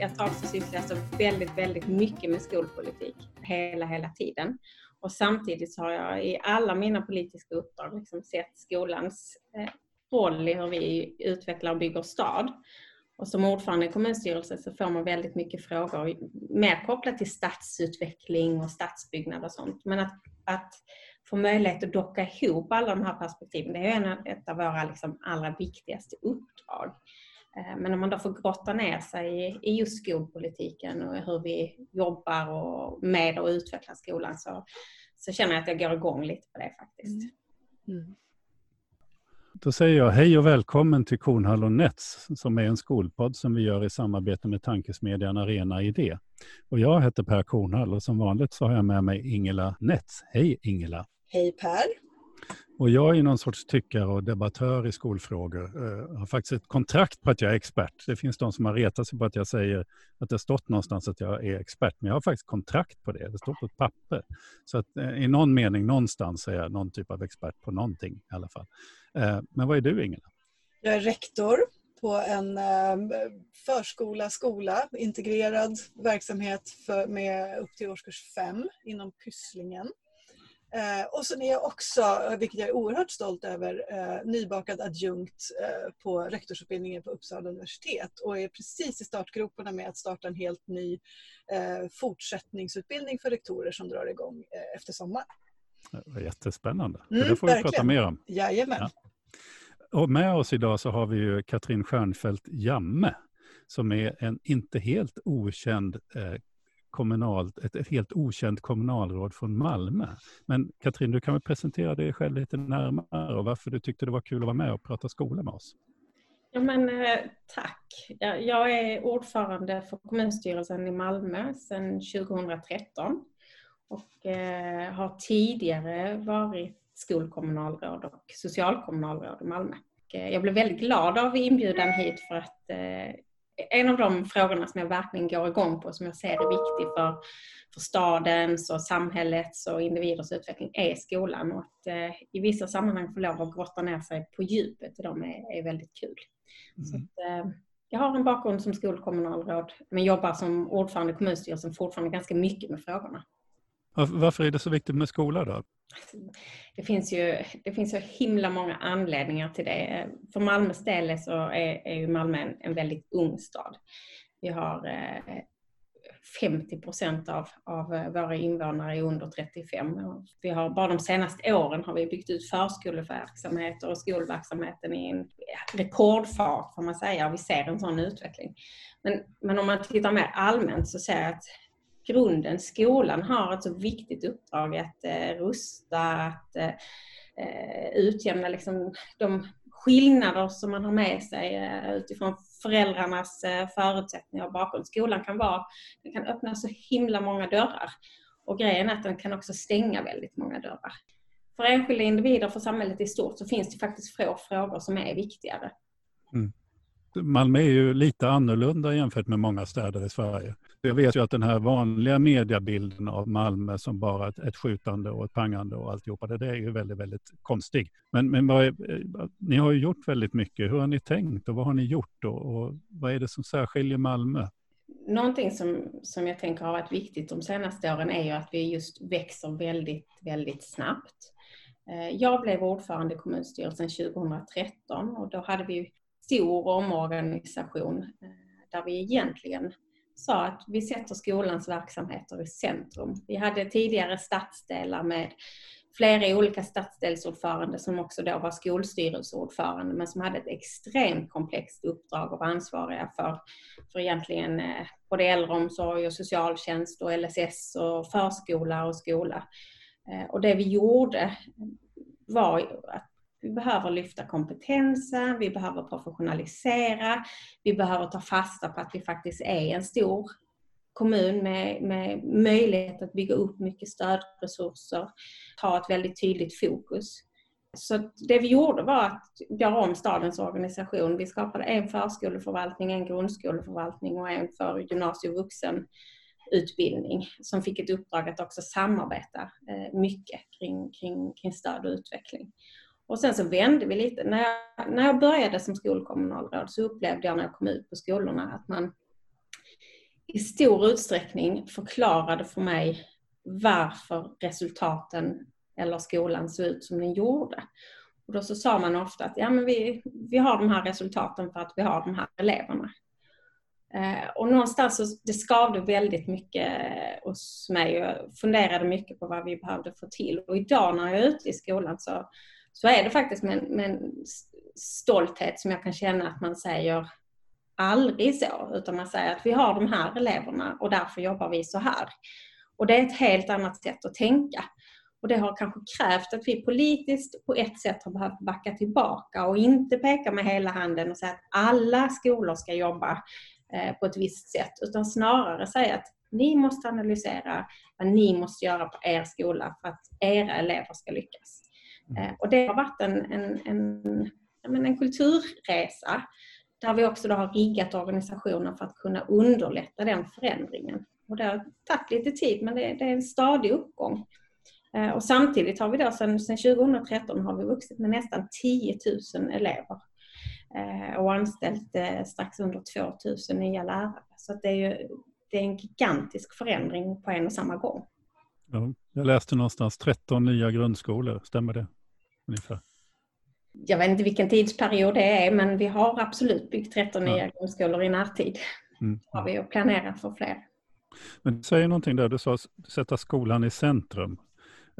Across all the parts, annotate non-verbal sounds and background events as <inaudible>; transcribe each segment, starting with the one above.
jag tar också sysslar så väldigt, väldigt mycket med skolpolitik hela, hela tiden. Och samtidigt så har jag i alla mina politiska uppdrag liksom sett skolans eh, roll i hur vi utvecklar och bygger stad. Och som ordförande i kommunstyrelsen så får man väldigt mycket frågor mer kopplat till stadsutveckling och stadsbyggnad och sånt. Men att, att få möjlighet att docka ihop alla de här perspektiven, det är en, ett av våra liksom allra viktigaste uppdrag. Eh, men om man då får grotta ner sig i just skolpolitiken och hur vi jobbar och med att utveckla skolan så, så känner jag att jag går igång lite på det faktiskt. Mm. Mm. Då säger jag hej och välkommen till Kornhall och Nets som är en skolpodd som vi gör i samarbete med tankesmedjan Arena Idé. Och jag heter Per Kornhall och som vanligt så har jag med mig Ingela Nets. Hej Ingela! Hej Per! Och jag är någon sorts tyckare och debattör i skolfrågor. Jag har faktiskt ett kontrakt på att jag är expert. Det finns de som har retat sig på att jag säger att det stått någonstans att jag är expert. Men jag har faktiskt kontrakt på det. Det står på ett papper. Så att eh, i någon mening någonstans är jag någon typ av expert på någonting i alla fall. Eh, men vad är du Ingela? Jag är rektor på en förskola, skola, integrerad verksamhet för, med upp till årskurs fem inom Pysslingen. Eh, och sen är jag också, vilket jag är oerhört stolt över, eh, nybakad adjunkt eh, på rektorsutbildningen på Uppsala universitet och är precis i startgroparna med att starta en helt ny fortsättningsutbildning för rektorer som drar igång efter sommaren. Jättespännande. Mm, det får vi verkligen. prata mer om. Jajamän. Ja. Och med oss idag så har vi ju Katrin Stjernfeldt Jamme som är en inte helt okänd eh, kommunalt, ett, ett, helt okänt kommunalråd från Malmö. Men Katrin, du kan väl presentera dig själv lite närmare och varför du tyckte det var kul att vara med och prata skola med oss. Ja, men, eh, tack. Jag är ordförande för kommunstyrelsen i Malmö sedan 2013 och eh, har tidigare varit skolkommunalråd och socialkommunalråd i Malmö. Eh, jag blev väldigt glad av inbjudan hit för att eh, en av de frågorna som jag verkligen går igång på, som jag ser är viktig för, för stadens och samhällets och individers utveckling, är skolan. Och att eh, i vissa sammanhang få lov att grotta ner sig på djupet i dem är, är väldigt kul. Mm. Så att, eh, jag har en bakgrund som skolkommunalråd, men jobbar som ordförande i kommunstyrelsen fortfarande ganska mycket med frågorna. Varför är det så viktigt med skola då? Det finns ju det finns så himla många anledningar till det. För Malmös del så är, är ju Malmö en, en väldigt ung stad. Vi har eh, 50 procent av, av eh, våra invånare är under 35. Vi har, bara de senaste åren har vi byggt ut förskoleverksamheter och skolverksamheten i en rekordfart får man säga. Vi ser en sån utveckling. Men, men om man tittar mer allmänt så ser jag att grunden, skolan har ett så viktigt uppdrag att eh, rusta, att eh, eh, utjämna liksom de skillnader som man har med sig eh, utifrån föräldrarnas eh, förutsättningar och bakgrund. Skolan kan, vara, den kan öppna så himla många dörrar och grejen är att den kan också stänga väldigt många dörrar. För enskilda individer, för samhället i stort, så finns det faktiskt få frågor som är viktigare. Mm. Malmö är ju lite annorlunda jämfört med många städer i Sverige. Jag vet ju att den här vanliga mediebilden av Malmö som bara ett, ett skjutande och ett pangande och alltihopa, det, det är ju väldigt, väldigt konstig. Men, men är, ni har ju gjort väldigt mycket. Hur har ni tänkt och vad har ni gjort och, och vad är det som särskiljer Malmö? Någonting som, som jag tänker har varit viktigt de senaste åren är ju att vi just växer väldigt, väldigt snabbt. Eh, jag blev ordförande i kommunstyrelsen 2013 och då hade vi stor omorganisation eh, där vi egentligen sa att vi sätter skolans verksamheter i centrum. Vi hade tidigare stadsdelar med flera olika stadsdelsordförande som också då var skolstyrelseordförande men som hade ett extremt komplext uppdrag och var ansvariga för, för egentligen eh, både äldreomsorg och socialtjänst och LSS och förskola och skola. Eh, och det vi gjorde var att vi behöver lyfta kompetensen, vi behöver professionalisera, vi behöver ta fasta på att vi faktiskt är en stor kommun med, med möjlighet att bygga upp mycket stödresurser, ha ett väldigt tydligt fokus. Så det vi gjorde var att göra om stadens organisation. Vi skapade en förskoleförvaltning, en grundskoleförvaltning och en för gymnasie och vuxenutbildning som fick ett uppdrag att också samarbeta eh, mycket kring, kring, kring stöd och utveckling. Och sen så vände vi lite. När jag, när jag började som skolkommunalråd så upplevde jag när jag kom ut på skolorna att man i stor utsträckning förklarade för mig varför resultaten eller skolan såg ut som den gjorde. Och då så sa man ofta att ja, men vi, vi har de här resultaten för att vi har de här eleverna. Eh, och någonstans så det skavde väldigt mycket hos mig och jag funderade mycket på vad vi behövde få till. Och idag när jag är ute i skolan så, så är det faktiskt med, med en stolthet som jag kan känna att man säger aldrig så, utan man säger att vi har de här eleverna och därför jobbar vi så här. Och det är ett helt annat sätt att tänka. Och det har kanske krävt att vi politiskt på ett sätt har behövt backa tillbaka och inte peka med hela handen och säga att alla skolor ska jobba eh, på ett visst sätt, utan snarare säga att ni måste analysera vad ni måste göra på er skola för att era elever ska lyckas. Mm. Eh, och det har varit en, en, en, en kulturresa där vi också då har riggat organisationen för att kunna underlätta den förändringen. Och det har tagit lite tid men det, det är en stadig uppgång. Eh, och samtidigt har vi då sedan, sedan 2013 har vi vuxit med nästan 10 000 elever eh, och anställt strax under 2 000 nya lärare. Så det är, ju, det är en gigantisk förändring på en och samma gång. Ja, jag läste någonstans 13 nya grundskolor, stämmer det? Ungefär jag vet inte vilken tidsperiod det är, men vi har absolut byggt 13 ja. nya grundskolor i närtid. Mm. har vi och planerar för fler. Men du säger någonting där, du sa sätta skolan i centrum.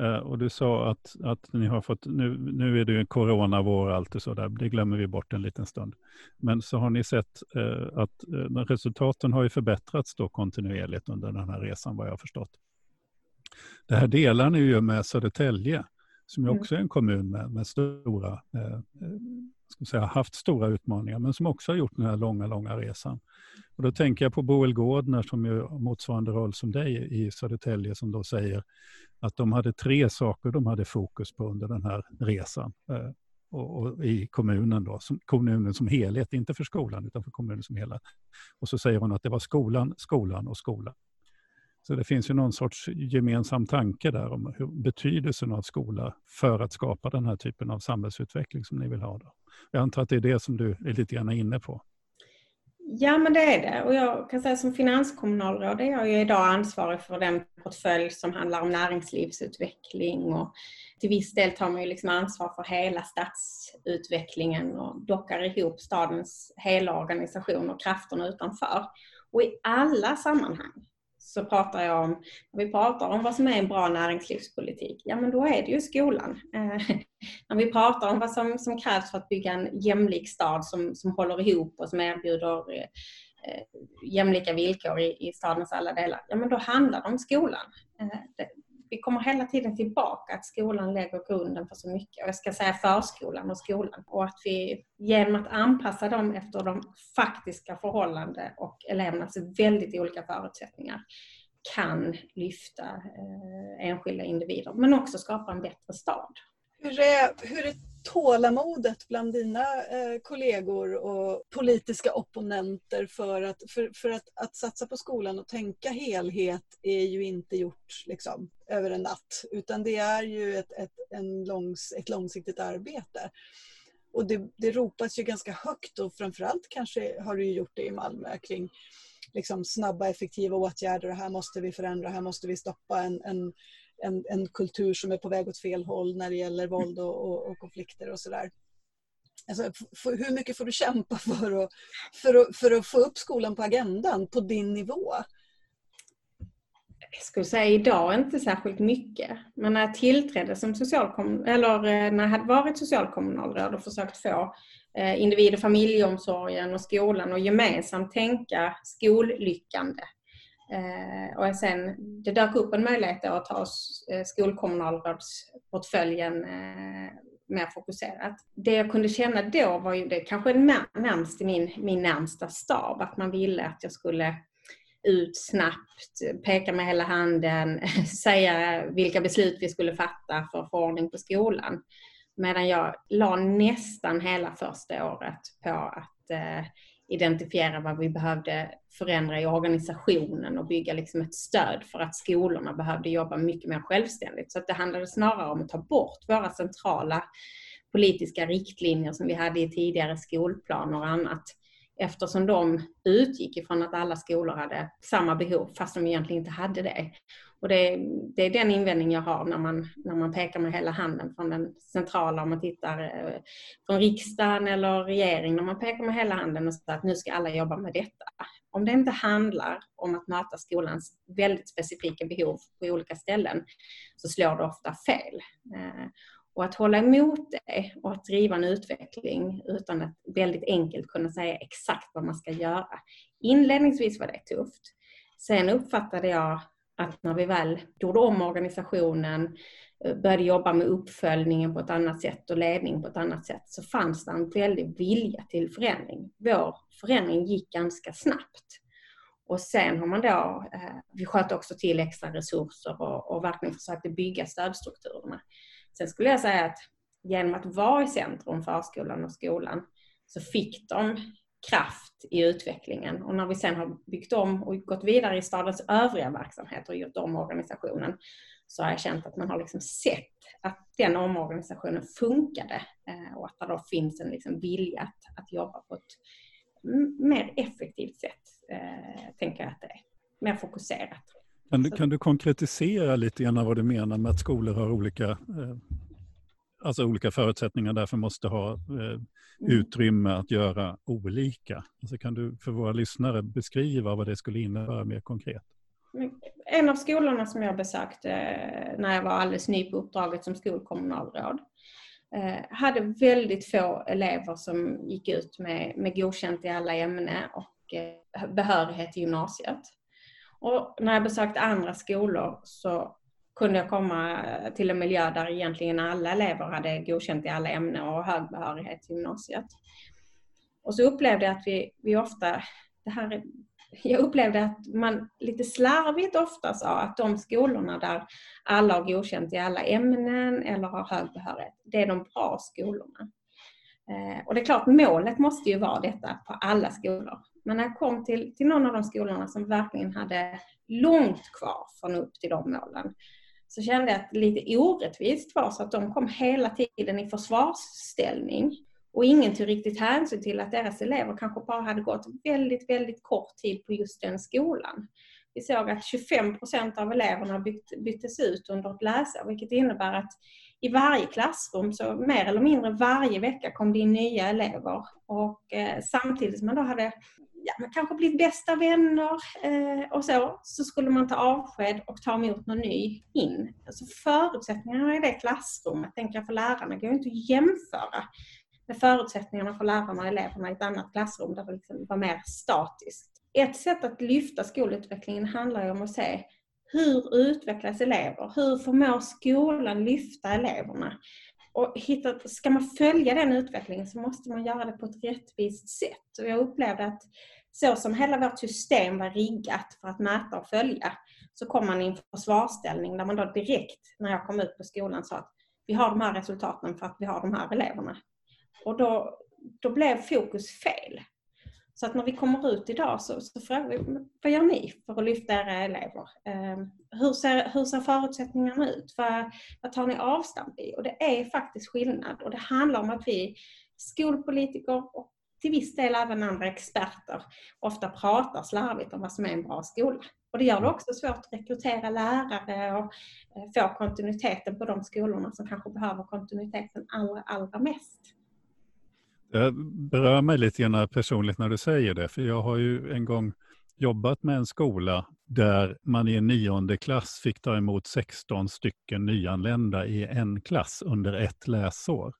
Uh, och du sa att, att ni har fått, nu, nu är det ju en coronavår och allt det så där, det glömmer vi bort en liten stund. Men så har ni sett uh, att uh, resultaten har ju förbättrats då kontinuerligt under den här resan vad jag har förstått. Det här delar ni ju med Södertälje som ju mm. också är en kommun med, med stora, eh, eh, ska säga, haft stora utmaningar, men som också har gjort den här långa, långa resan. Och då tänker jag på Boel Gårdner som ju har motsvarande roll som dig i Södertälje som då säger att de hade tre saker de hade fokus på under den här resan. Eh, och, och, i kommunen då, som, kommunen som helhet, inte för skolan utan för kommunen som helhet. Och så säger hon att det var skolan, skolan och skolan. Så det finns ju någon sorts gemensam tanke där om hur, betydelsen av skola för att skapa den här typen av samhällsutveckling som ni vill ha. Då. Jag antar att det är det som du är lite grann inne på. Ja, men det är det. Och jag kan säga som finanskommunalråd är jag ju idag ansvarig för den portfölj som handlar om näringslivsutveckling och till viss del tar man ju liksom ansvar för hela stadsutvecklingen och dockar ihop stadens hela organisation och krafterna utanför. Och i alla sammanhang så pratar jag om, när vi pratar om vad som är en bra näringslivspolitik, ja men då är det ju skolan. Eh, <laughs> när vi pratar om vad som, som krävs för att bygga en jämlik stad som, som håller ihop och som erbjuder eh, eh jämlika villkor i, i stadens alla delar, ja men då handlar det om skolan. Eh, det, vi kommer hela tiden tillbaka att skolan lägger grunden för så mycket. Och jag ska säga förskolan och skolan. Och att vi genom att anpassa dem efter de faktiska förhållanden och elevernas väldigt olika förutsättningar kan lyfta eh, enskilda individer men också skapa en bättre stad. Hur är, hur är tålamodet bland dina eh, kollegor och politiska opponenter för, att, för, för att, att satsa på skolan och tänka helhet är ju inte gjort liksom, över en natt utan det är ju ett, ett, en långs, ett långsiktigt arbete. Och det, det ropas ju ganska högt och framförallt kanske har du gjort det i Malmö kring liksom snabba effektiva åtgärder och här måste vi förändra, här måste vi stoppa en, en en, en kultur som är på väg åt fel håll när det gäller våld och, och, och konflikter och sådär. Alltså, hur mycket får du kämpa för att, för, att, för att få upp skolan på agendan på din nivå? Jag skulle säga idag inte särskilt mycket. Men när jag tillträdde som socialkom eller eh, när jag hade varit socialkommunalråd och försökt få eh, individ och familjeomsorgen och skolan att gemensamt tänka skollyckande Eh, och sen, det dök upp en möjlighet att ta eh, skolkommunalrådsportföljen eh, mer fokuserat. Det jag kunde känna då var ju det kanske närmst i min, min närmsta stab, att man ville att jag skulle ut snabbt, peka med hela handen, <laughs> säga vilka beslut vi skulle fatta för att få ordning på skolan. Medan jag la nästan hela första året på att eh, identifiera vad vi behövde förändra i organisationen och bygga liksom ett stöd för att skolorna behövde jobba mycket mer självständigt. Så det handlade snarare om att ta bort våra centrala politiska riktlinjer som vi hade i tidigare skolplaner och annat eftersom de utgick ifrån att alla skolor hade samma behov fast de egentligen inte hade det. Och det, det, är den invändning jag har när man, när man pekar med hela handen från den centrala, om man tittar eh, från riksdagen eller regering, när man pekar med hela handen och säger att nu ska alla jobba med detta. Om det inte handlar om att möta skolans väldigt specifika behov på olika ställen så slår det ofta fel. Eh, och att hålla emot det och att driva en utveckling utan att väldigt enkelt kunna säga exakt vad man ska göra. Inledningsvis var det tufft. Sen uppfattade jag att när vi väl gjorde om organisationen, eh, började jobba med uppföljningen på ett annat sätt och ledning på ett annat sätt, så fanns det en väldig vilja till förändring. Vår förändring gick ganska snabbt. Och sen har man då, eh, vi sköt också till extra resurser och, och verkligen försökte bygga stödstrukturerna. Sen skulle jag säga att genom att vara i centrum, förskolan och skolan, så fick de kraft i utvecklingen. Och när vi sen har byggt om och gått vidare i stadens övriga verksamheter och gjort om organisationen så har jag känt att man har liksom sett att den omorganisationen funkade eh, och att det då finns en liksom vilja att, att jobba på ett mer effektivt sätt, eh, tänker jag att det är. Mer fokuserat. Kan, kan du konkretisera lite grann vad du menar med att skolor har olika, eh, alltså olika förutsättningar därför måste ha eh, mm. utrymme att göra olika? Alltså kan du för våra lyssnare beskriva vad det skulle innebära mer konkret? En av skolorna som jag besökte eh, när jag var alldeles ny på uppdraget som skolkommunalråd hade väldigt få elever som gick ut med, med godkänt i alla ämnen och behörighet till gymnasiet. Och när jag besökte andra skolor så kunde jag komma eh, till en miljö där egentligen alla elever hade godkänt i alla ämnen och hög behörighet till gymnasiet. Och så upplevde jag att vi, vi ofta, det här, jag upplevde att man lite slarvigt ofta sa att de skolorna där alla har godkänt i alla ämnen eller har hög behörighet, det är de bra skolorna. Eh, och det är klart, målet måste ju vara detta på alla skolor. Men när jag kom till, till någon av de skolorna som verkligen hade långt kvar från upp till de målen så kände jag att det lite orättvist var så att de kom hela tiden i försvarsställning och ingen tog riktigt hänsyn till att deras elever kanske bara hade gått väldigt, väldigt kort tid på just den skolan. Vi såg att 25 procent av eleverna byttes ut under ett läsår vilket innebär att i varje klassrum så mer eller mindre varje vecka kom det in nya elever och eh, samtidigt som man då hade ja, man kanske blivit bästa vänner eh, och så, så skulle man ta avsked och ta emot någon ny in. Alltså förutsättningarna i det klassrummet, tänker jag för lärarna, går inte att jämföra med förutsättningarna för lärarna och eleverna i ett annat klassrum där det liksom var mer statiskt. Ett sätt att lyfta skolutvecklingen handlar ju om att se hur utvecklas elever? Hur förmår skolan lyfta eleverna? Och hitta, ska man följa den utvecklingen så måste man göra det på ett rättvist sätt. Och jag upplevde att så som hela vårt system var riggat för att mäta och följa så kom man i en försvarsställning där man då direkt när jag kom ut på skolan sa att vi har de här resultaten för att vi har de här eleverna. Och då, då blev fokus fel. Så att när vi kommer ut idag så, så frågar vi, vad gör ni för att lyfta era elever? Eh, hur, ser, hur ser förutsättningarna ut? Vad, vad tar ni avstamp i? Och det är faktiskt skillnad och det handlar om att vi skolpolitiker och till viss del även andra experter ofta pratar slarvigt om vad som är en bra skola. Och det gör det också svårt att rekrytera lärare och eh, få kontinuiteten på de skolorna som kanske behöver kontinuiteten allra, allra mest. Jag berör mig lite grann personligt när du säger det, för jag har ju en gång jobbat med en skola där man i en nionde klass fick ta emot 16 stycken nyanlända i en klass under ett läsår.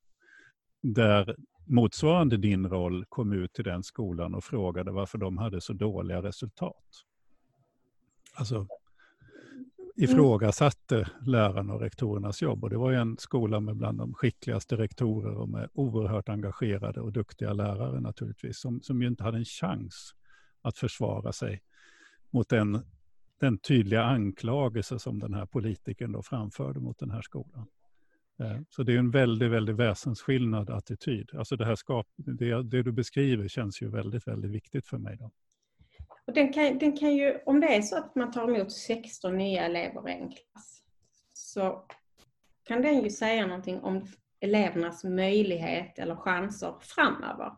Där motsvarande din roll kom ut till den skolan och frågade varför de hade så dåliga resultat. Alltså, Mm. ifrågasatte lärarna och rektorernas jobb. Och det var ju en skola med bland de skickligaste rektorer och med oerhört engagerade och duktiga lärare naturligtvis, som, som ju inte hade en chans att försvara sig mot den, den tydliga anklagelse som den här politikern då framförde mot den här skolan. Eh, så det är en väldigt, väldigt väsensskillnad attityd. Alltså det, här skap, det, det du beskriver känns ju väldigt, väldigt viktigt för mig. Då. Och den kan, den kan ju, om det är så att man tar emot 16 nya elever i en klass så kan den ju säga någonting om elevernas möjlighet eller chanser framöver.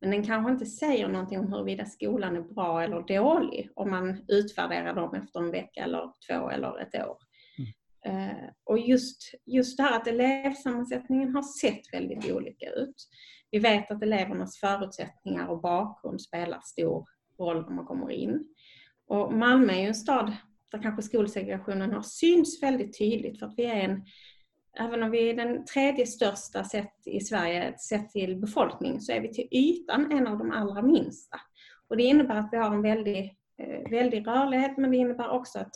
Men den kanske inte säger någonting om huruvida skolan är bra eller dålig om man utvärderar dem efter en vecka eller två eller ett år. Mm. Och just, just det här att elevsammansättningen har sett väldigt olika ut. Vi vet att elevernas förutsättningar och bakgrund spelar stor roll när man kommer in. Och Malmö är ju en stad där kanske skolsegregationen har synts väldigt tydligt för att vi är en Även om vi är den tredje största sett i Sverige sett till befolkning så är vi till ytan en av de allra minsta. Och det innebär att vi har en väldig, eh, väldig rörlighet men det innebär också att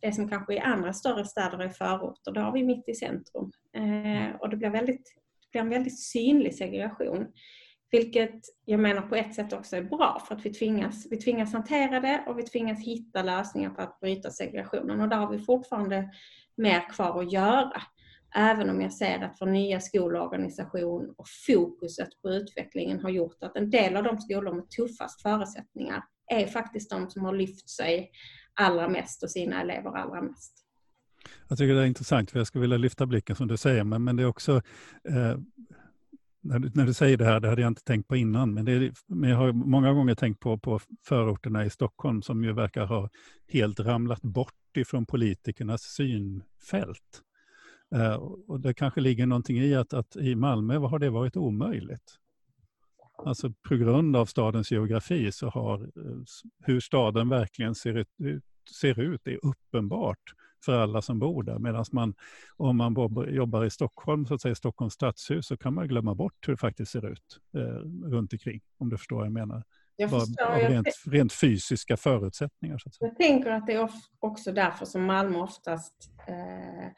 det som kanske i andra större städer är förorter, det har vi mitt i centrum. Eh, och det blir, väldigt, det blir en väldigt synlig segregation. Vilket jag menar på ett sätt också är bra för att vi tvingas, vi tvingas hantera det och vi tvingas hitta lösningar för att bryta segregationen. Och där har vi fortfarande mer kvar att göra. Även om jag ser att vår nya skolorganisation och fokuset på utvecklingen har gjort att en del av de skolor med tuffast förutsättningar är faktiskt de som har lyft sig allra mest och sina elever allra mest. Jag tycker det är intressant, för jag skulle vilja lyfta blicken som du säger, men, men det är också eh, när du, när du säger det här, det hade jag inte tänkt på innan, men, är, men jag har många gånger tänkt på, på förorterna i Stockholm som ju verkar ha helt ramlat bort ifrån politikernas synfält. Eh, och det kanske ligger någonting i att, att i Malmö har det varit omöjligt. Alltså på grund av stadens geografi så har eh, hur staden verkligen ser ut, ser ut är uppenbart för alla som bor där. Medan man, om man jobbar i Stockholm, så att säga Stockholms stadshus, så kan man glömma bort hur det faktiskt ser ut eh, runt omkring, om du förstår vad jag menar. Jag förstår, av rent, rent, fysiska förutsättningar. Så att säga. Jag tänker att det är också därför som Malmö oftast eh,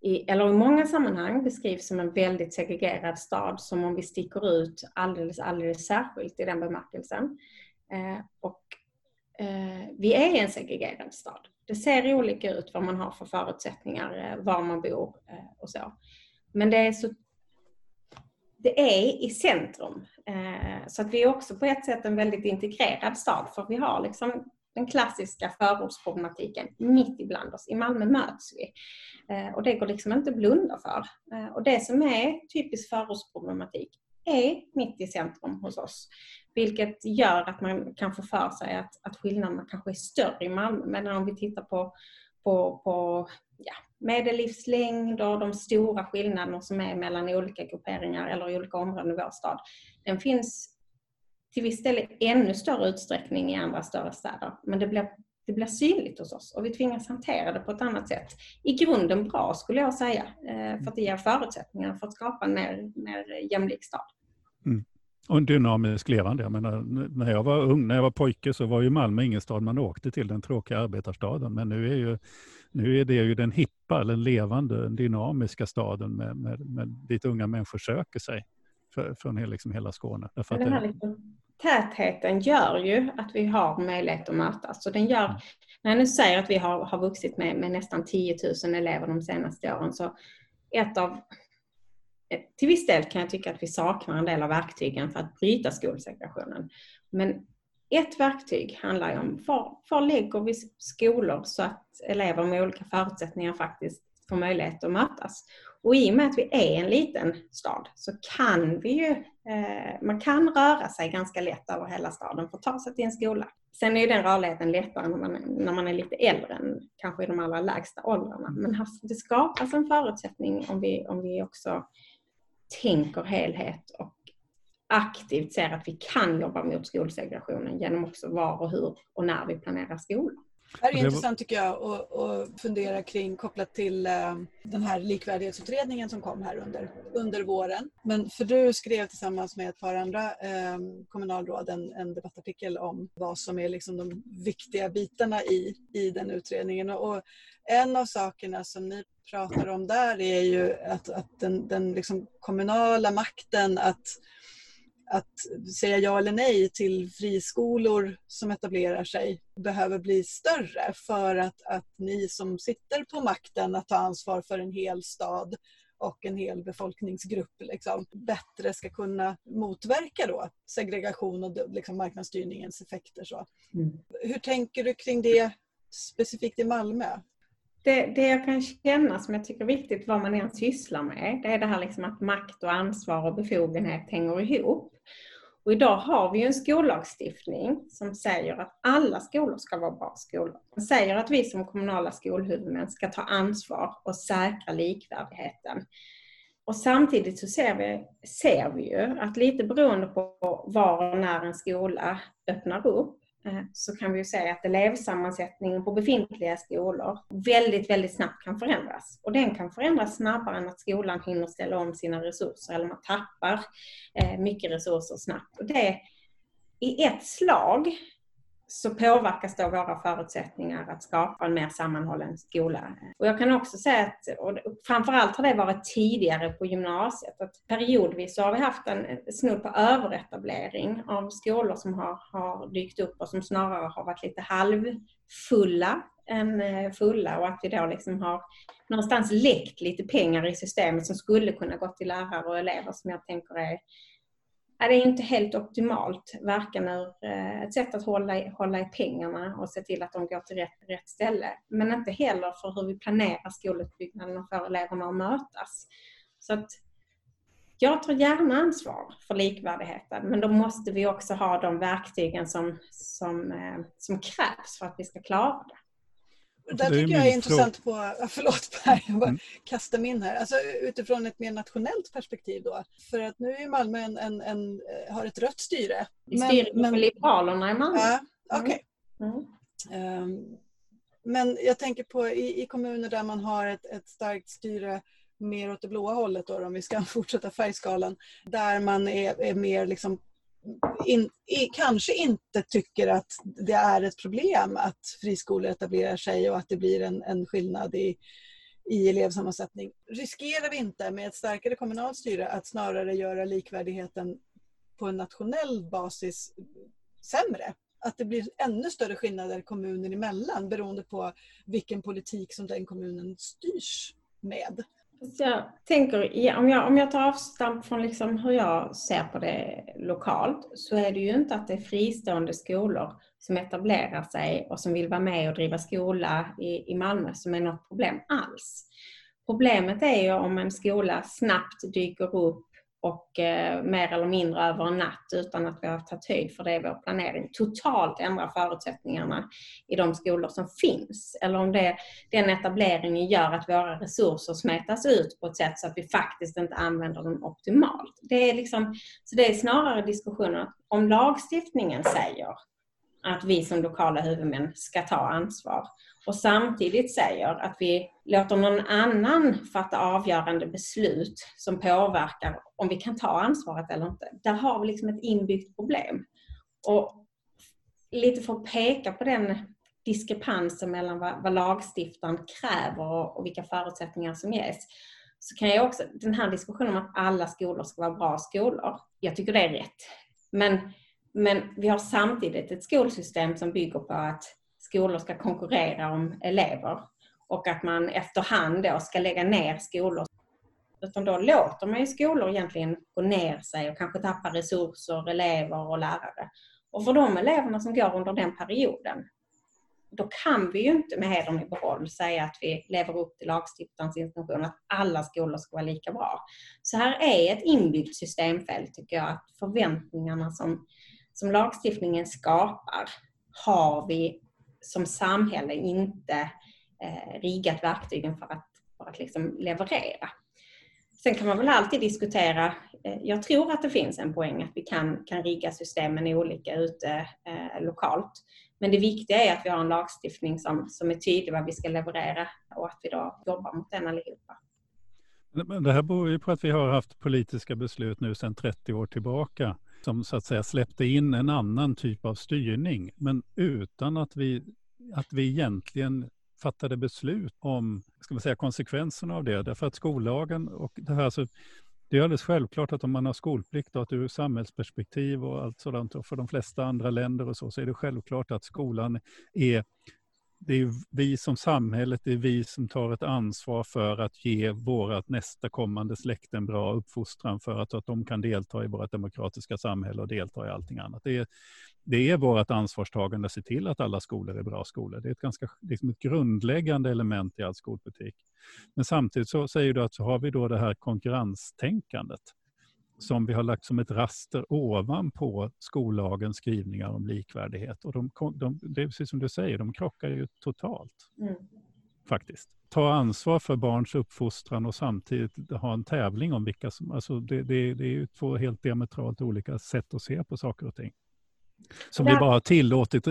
i, eller i många sammanhang beskrivs som en väldigt segregerad stad, som om vi sticker ut alldeles, alldeles särskilt i den bemärkelsen. Eh, och Eh, vi är en segregerad stad. Det ser olika ut vad man har för förutsättningar, eh, var man bor eh, och så. Men det är, så, det är i centrum. Eh, så att vi är också på ett sätt en väldigt integrerad stad, för vi har liksom den klassiska förortsproblematiken mitt ibland oss. I Malmö möts vi. Eh, och det går liksom inte att blunda för. Eh, och det som är typisk förortsproblematik är mitt i centrum hos oss. Vilket gör att man kan få för sig att, att skillnaderna kanske är större i Malmö. Men om vi tittar på, på, på ja, medellivslängd och de stora skillnaderna som är mellan olika grupperingar eller olika områden i vår stad. Den finns till viss del i ännu större utsträckning i andra större städer. Men det blir, det blir synligt hos oss och vi tvingas hantera det på ett annat sätt. I grunden bra skulle jag säga, eh, för att det ger förutsättningar för att skapa en mer, mer jämlik stad. Och en dynamisk levande. Jag menar, när jag var ung, när jag var pojke, så var ju Malmö ingen stad man åkte till, den tråkiga arbetarstaden. Men nu är, ju, nu är det ju den hippa, den levande, den dynamiska staden med, med, med dit unga människor söker sig för, från liksom hela Skåne. Därför den här liksom, tätheten gör ju att vi har möjlighet att mötas. Så den gör, mm. när jag nu säger att vi har, har vuxit med, med nästan 10 000 elever de senaste åren, så ett av Eh, till viss del kan jag tycka att vi saknar en del av verktygen för att bryta skolsegregationen. Men ett verktyg handlar ju om var, var lägger vi skolor så att elever med olika förutsättningar faktiskt får möjlighet att mötas. Och i och med att vi är en liten stad så kan vi ju, eh, man kan röra sig ganska lätt över hela staden för att ta sig till en skola. Sen är ju den rörligheten lättare när man, när man är lite äldre än kanske i de allra lägsta åldrarna. Men alltså, det skapas en förutsättning om vi, om vi också tänker helhet och aktivt ser att vi kan jobba mot skolsegregationen genom också var och hur och när vi planerar skolor. Det här är intressant tycker jag att fundera kring kopplat till eh, den här likvärdighetsutredningen som kom här under, under våren. Men för du skrev tillsammans med ett par andra eh, kommunalråd en, en, debattartikel om vad som är liksom de viktiga bitarna i, i den utredningen. Och en av sakerna som ni pratar om där är ju att, att den, den liksom kommunala makten att att säga ja eller nej till friskolor som etablerar sig behöver bli större för att, att ni som sitter på makten att ta ansvar för en hel stad och en hel befolkningsgrupp liksom, bättre ska kunna motverka då segregation och liksom marknadsstyrningens effekter. Så. Mm. Hur tänker du kring det specifikt i Malmö? Det, det jag kan känna som jag tycker är viktigt vad man än sysslar med, det är det här liksom att makt och ansvar och befogenhet hänger ihop. Och idag har vi en skollagstiftning som säger att alla skolor ska vara bra skolor. Den säger att vi som kommunala skolhuvudmän ska ta ansvar och säkra likvärdigheten. Och samtidigt så ser vi, ser vi ju att lite beroende på var och när en skola öppnar upp Eh, så kan vi ju säga att elevsammansättningen på befintliga skolor väldigt, väldigt snabbt kan förändras. Och den kan förändras snabbare än att skolan hinner ställa om sina resurser eller man tappar eh, mycket resurser snabbt. Och det i ett slag så påverkas då våra förutsättningar att skapa en mer sammanhållen skola. Och jag kan också säga att, och framförallt har det varit tidigare på gymnasiet, att periodvis så har vi haft en snudd på överetablering av skolor som har, har dykt upp och som snarare har varit lite halvfulla än eh, fulla och att vi då liksom har någonstans läckt lite pengar i systemet som skulle kunna gå till lärare och elever som jag tänker är det är inte helt optimalt, varken ur eh, ett sätt att hålla, hålla i pengarna och se till att de går till rätt, rätt ställe, men inte heller för hur vi planerar skolutbyggnaden och får eleverna att mötas. Så att jag tar gärna ansvar för likvärdigheten, men då måste vi också ha de verktygen som, som, eh, som krävs för att vi ska klara det. Det där tycker jag är intressant på, <laughs> förlåt Per, jag bara mm. kastar mig in här. Alltså, utifrån ett mer nationellt perspektiv då. För att nu är Malmö en, en, en eh, har ett rött styre. Vi styr men, men, Liberalerna i Malmö. Ja, Okej. Okay. Mm. Um, men jag tänker på i, i, kommuner där man har ett, ett starkt styre mer åt det blåa hållet då, om vi ska <laughs> fortsätta färgskalan. Där man är, är mer liksom in, i, kanske inte tycker att det är ett problem att friskolor etablerar sig och att det blir en, en skillnad i, i elevsammansättning. Riskerar vi inte med ett starkare kommunalt styre att snarare göra likvärdigheten på en nationell basis sämre? Att det blir ännu större skillnader kommuner emellan beroende på vilken politik som den kommunen styrs med. Jag tänker, om jag, om jag tar avstamp från liksom hur jag ser på det lokalt så är det ju inte att det är fristående skolor som etablerar sig och som vill vara med och driva skola i, i Malmö som är något problem alls. Problemet är ju om en skola snabbt dyker upp och eh, mer eller mindre över en natt utan att vi har tagit höjd för det i vår planering totalt ändra förutsättningarna i de skolor som finns. Eller om det, den etableringen gör att våra resurser smetas ut på ett sätt så att vi faktiskt inte använder dem optimalt. Det är, liksom, så det är snarare diskussionen om lagstiftningen säger att vi som lokala huvudmän ska ta ansvar och samtidigt säger att vi låter någon annan fatta avgörande beslut som påverkar om vi kan ta ansvaret eller inte. Där har vi liksom ett inbyggt problem. Och lite för att peka på den diskrepansen mellan vad, vad lagstiftaren kräver och, och vilka förutsättningar som ges så kan jag också, den här diskussionen om att alla skolor ska vara bra skolor, jag tycker det är rätt. Men, men vi har samtidigt ett skolsystem som bygger på att skolor ska konkurrera om elever och att man efterhand då ska lägga ner skolor. Utan då låter man ju skolor egentligen gå ner sig och kanske tappa resurser, elever och lärare. Och för de eleverna som går under den perioden, då kan vi ju inte med hedern i behåll säga att vi lever upp till lagstiftarens intention att alla skolor ska vara lika bra. Så här är ett inbyggt systemfel tycker jag, att förväntningarna som, som lagstiftningen skapar har vi som samhälle inte eh, riggat verktygen för att, för att liksom leverera. Sen kan man väl alltid diskutera, eh, jag tror att det finns en poäng att vi kan, kan rigga systemen olika ute eh, lokalt. Men det viktiga är att vi har en lagstiftning som, som är tydlig vad vi ska leverera och att vi då jobbar mot den allihopa. Men det här beror ju på att vi har haft politiska beslut nu sedan 30 år tillbaka som så att säga släppte in en annan typ av styrning, men utan att vi, att vi egentligen fattade beslut om ska man säga, konsekvenserna av det. Därför att skollagen och det här, så det är alldeles självklart att om man har skolplikt och att ur samhällsperspektiv och allt sådant och för de flesta andra länder och så, så är det självklart att skolan är det är vi som samhället, det är vi som tar ett ansvar för att ge vårat nästa kommande släkten en bra uppfostran för att, att de kan delta i vårt demokratiska samhälle och delta i allting annat. Det är, det är vårt ansvarstagande att se till att alla skolor är bra skolor. Det är ett ganska liksom ett grundläggande element i all skolpolitik. Men samtidigt så säger du att så har vi då det här konkurrenstänkandet som vi har lagt som ett raster ovanpå skollagens skrivningar om likvärdighet. Och de, de, det är precis som du säger, de krockar ju totalt. Mm. Faktiskt. Ta ansvar för barns uppfostran och samtidigt ha en tävling om vilka som... Alltså det, det, det är ju två helt diametralt olika sätt att se på saker och ting. Som vi bara har tillåtit,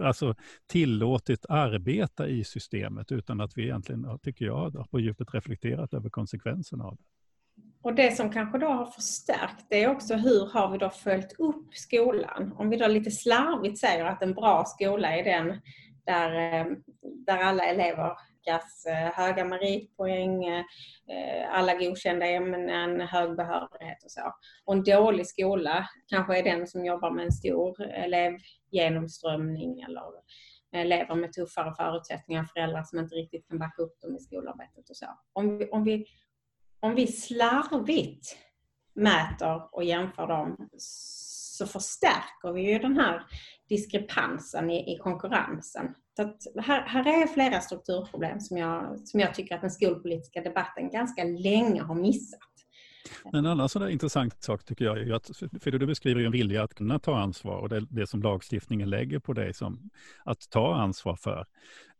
alltså tillåtit arbeta i systemet utan att vi egentligen, tycker jag, på djupet reflekterat över konsekvenserna av det. Och det som kanske då har förstärkt det är också hur har vi då följt upp skolan? Om vi då lite slarvigt säger att en bra skola är den där, eh, där alla elever gas eh, höga meritpoäng, eh, alla godkända ämnen, hög behörighet och så. Och en dålig skola kanske är den som jobbar med en stor elevgenomströmning eller elever med tuffare förutsättningar, föräldrar som inte riktigt kan backa upp dem i skolarbetet och så. Om vi, om vi om vi slarvigt mäter och jämför dem så förstärker vi ju den här diskrepansen i, i konkurrensen. Så här, här är flera strukturproblem som jag, som jag tycker att den skolpolitiska debatten ganska länge har missat. En annan sån intressant sak tycker jag är att, för du beskriver ju en vilja att kunna ta ansvar och det, det som lagstiftningen lägger på dig som att ta ansvar för.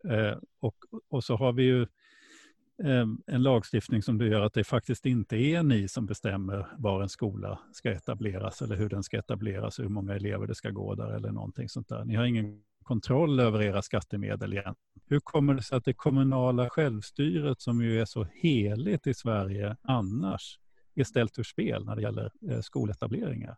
Eh, och, och så har vi ju Ehm, en lagstiftning som gör att det faktiskt inte är ni som bestämmer var en skola ska etableras eller hur den ska etableras, hur många elever det ska gå där eller någonting sånt där. Ni har ingen kontroll över era skattemedel igen. Hur kommer det sig att det kommunala självstyret som ju är så heligt i Sverige annars är ställt ur spel när det gäller eh, skoletableringar?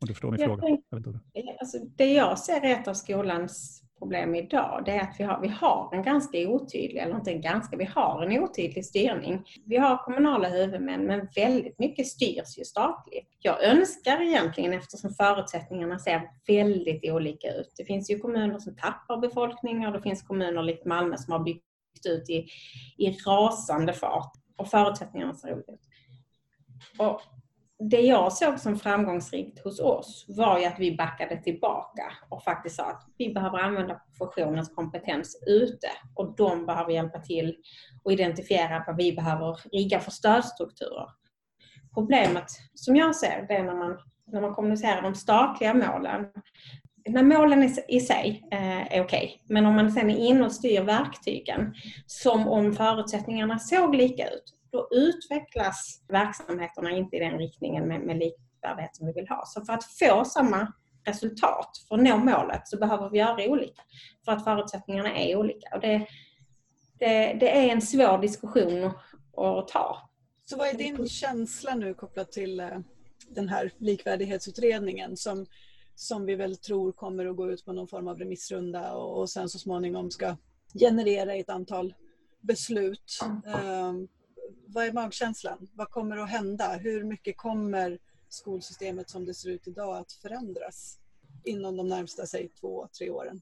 Om du förstår min jag fråga. Tänkte, alltså, det jag ser är ett av skolans problem idag det är att vi har, vi har en ganska otydlig, eller inte en ganska, vi har en otydlig styrning. Vi har kommunala huvudmän men väldigt mycket styrs ju statligt. Jag önskar egentligen eftersom förutsättningarna ser väldigt olika ut. Det finns ju kommuner som tappar befolkning och det finns kommuner likt Malmö som har byggt ut i, i rasande fart och förutsättningarna ser olika ut. Och det jag såg som framgångsrikt hos oss var ju att vi backade tillbaka och faktiskt sa att vi behöver använda professionens kompetens ute och de behöver hjälpa till och identifiera vad vi behöver rigga för stödstrukturer. Problemet som jag ser det är när man, när man kommunicerar de statliga målen. När målen i sig eh, är okej, okay, men om man sen är inne och styr verktygen som om förutsättningarna såg lika ut, då utvecklas verksamheterna inte i den riktningen med, med likvärdighet som vi vill ha. Så för att få samma resultat, för att nå målet, så behöver vi göra olika. För att förutsättningarna är olika. Och det, det, det är en svår diskussion att ta. Så vad är din känsla nu kopplat till eh, den här likvärdighetsutredningen som, som vi väl tror kommer att gå ut på någon form av remissrunda och, och sen så småningom ska generera ett antal beslut. Um, vad är magkänslan? Vad kommer att hända? Hur mycket kommer skolsystemet som det ser ut idag att förändras inom de närmsta, säg två, tre åren?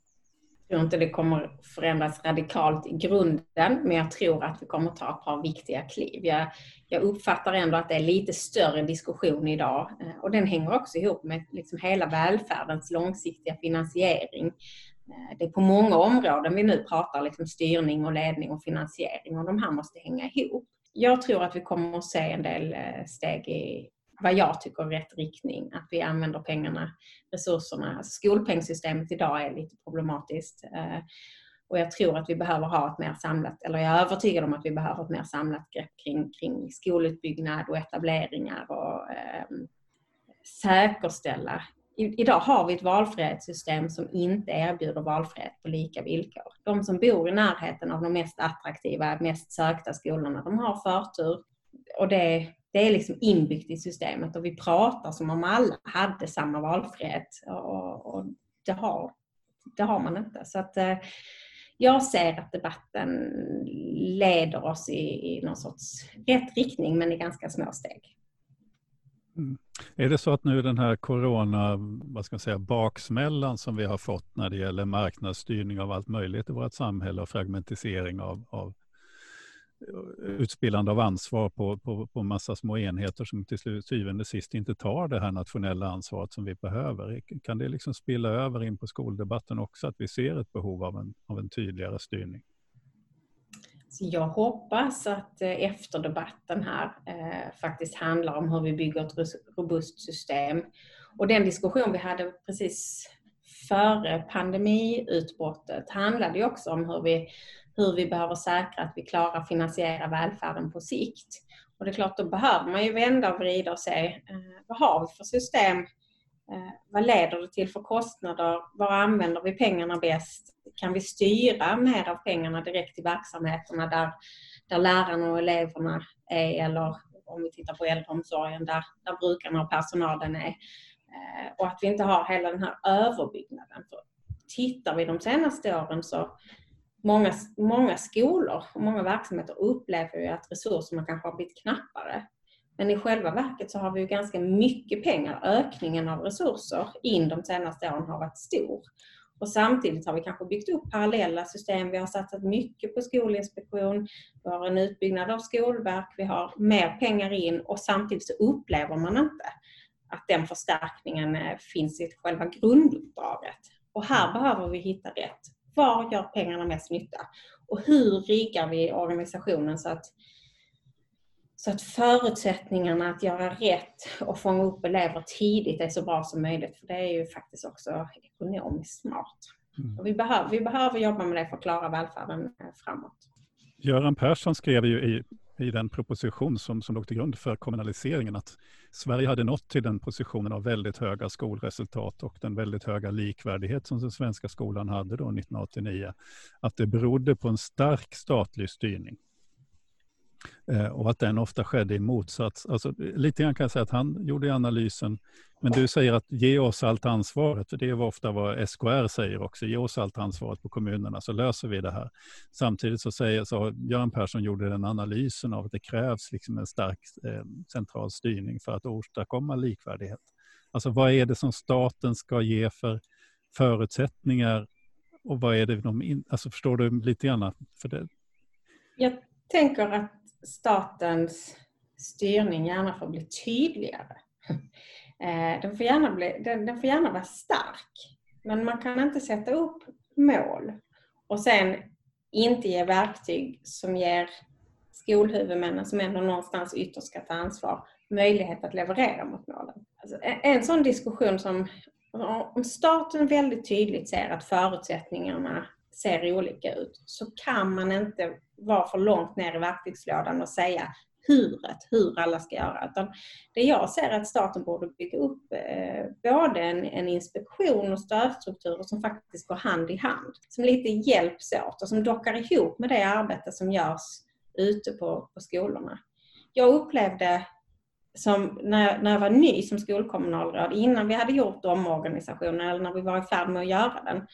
Jag tror inte det kommer förändras radikalt i grunden, men jag tror att vi kommer ta ett par viktiga kliv. Jag, jag uppfattar ändå att det är lite större diskussion idag eh, och den hänger också ihop med liksom hela välfärdens långsiktiga finansiering. Eh, det är på många områden vi nu pratar liksom styrning och ledning och finansiering och de här måste hänga ihop jag tror att vi kommer att se en del eh, steg i vad jag tycker är rätt riktning. Att vi använder pengarna, resurserna. Alltså, skolpengssystemet idag är lite problematiskt. Eh, och jag tror att vi behöver ha ett mer samlat, eller jag är övertygad om att vi behöver ett mer samlat grepp kring, kring skolutbyggnad och etableringar och eh, säkerställa idag har vi ett valfrihetssystem som inte erbjuder valfrihet på lika villkor. De som bor i närheten av de mest attraktiva, mest sökta skolorna, de har förtur. Och det, det är liksom inbyggt i systemet och vi pratar som om alla hade samma valfrihet. Och, och det, har, det har man inte. Så att, eh, jag ser att debatten leder oss i, i någon sorts rätt riktning men i ganska små steg. Mm. Är det så att nu den här corona, vad ska man säga, baksmällan som vi har fått när det gäller marknadsstyrning av allt möjligt i vårt samhälle och fragmentisering av, av eh, utspillande av ansvar på, på, på massa små enheter som till syvende och sist inte tar det här nationella ansvaret som vi behöver. Kan det liksom spilla över in på skoldebatten också, att vi ser ett behov av en, av en tydligare styrning? Så jag hoppas att eh, efterdebatten här eh, faktiskt handlar om hur vi bygger ett robust system. Och den diskussion vi hade precis före pandemiutbrottet handlade ju också om hur vi, hur vi behöver säkra att vi klarar att finansiera välfärden på sikt. Och det är klart, då behöver man ju vända och vrida och se eh, vad har vi för system? Eh, vad leder det till för kostnader? Var använder vi pengarna bäst? Kan vi styra mer av pengarna direkt till verksamheterna där, där lärarna och eleverna är eller om vi tittar på äldreomsorgen där, där brukarna och personalen är. Eh, och att vi inte har hela den här överbyggnaden. För tittar vi de senaste åren så många, många skolor och många verksamheter upplever ju att resurserna kanske har blivit knappare. Men i själva verket så har vi ju ganska mycket pengar. Ökningen av resurser in de senaste åren har varit stor. Och samtidigt har vi kanske byggt upp parallella system. Vi har satsat mycket på skolinspektion, vi har en utbyggnad av skolverk, vi har mer pengar in och samtidigt så upplever man inte att den förstärkningen eh, finns i själva grunduppdraget. Och här behöver vi hitta rätt. Var gör pengarna mest nytta? Och hur riggar vi organisationen så att, så att förutsättningarna att göra rätt och fånga upp elever tidigt är så bra som möjligt. För det är ju faktiskt också ekonomiskt smart. Mm. Vi, behöver, vi behöver jobba med det för att klara välfärden eh, framåt. Göran Persson skrev ju i i den proposition som, som låg till grund för kommunaliseringen att Sverige hade nått till den positionen av väldigt höga skolresultat och den väldigt höga likvärdighet som den svenska skolan hade då 1989. Att det berodde på en stark statlig styrning. Eh, och att den ofta skedde i motsats. Alltså, lite grann kan jag säga att han gjorde analysen, men du säger att ge oss allt ansvaret, för det är ofta vad SKR säger också, ge oss allt ansvaret på kommunerna så löser vi det här. Samtidigt så säger så Göran Persson gjorde den analysen av att det krävs liksom en stark eh, central styrning för att åstadkomma likvärdighet. Alltså vad är det som staten ska ge för förutsättningar och vad är det de, in, alltså förstår du lite grann? För det... Jag tänker att statens styrning gärna får bli tydligare. <laughs> Eh, den får, gärna bli, den, den får gärna vara stark. Men man kan inte sätta upp mål och sen inte ge verktyg som ger skolhuvudmännen, som ändå någonstans ytterst ska ta ansvar, möjlighet att leverera mot målen. Alltså en sån diskussion som om staten väldigt tydligt ser att förutsättningarna ser olika ut så kan man inte vara för långt ner i verktygslådan och säga huret, hur alla ska göra. Utan det jag ser är att staten borde bygga upp eh, både en, en inspektion och stödstrukturer som faktiskt går hand i hand. Som lite hjälps åt och som dockar ihop med det arbete som görs ute på, på skolorna. Jag upplevde som när, jag, när jag var ny som skolkommunalråd, innan vi hade gjort omorganisationen eller när vi var i färd med att göra den,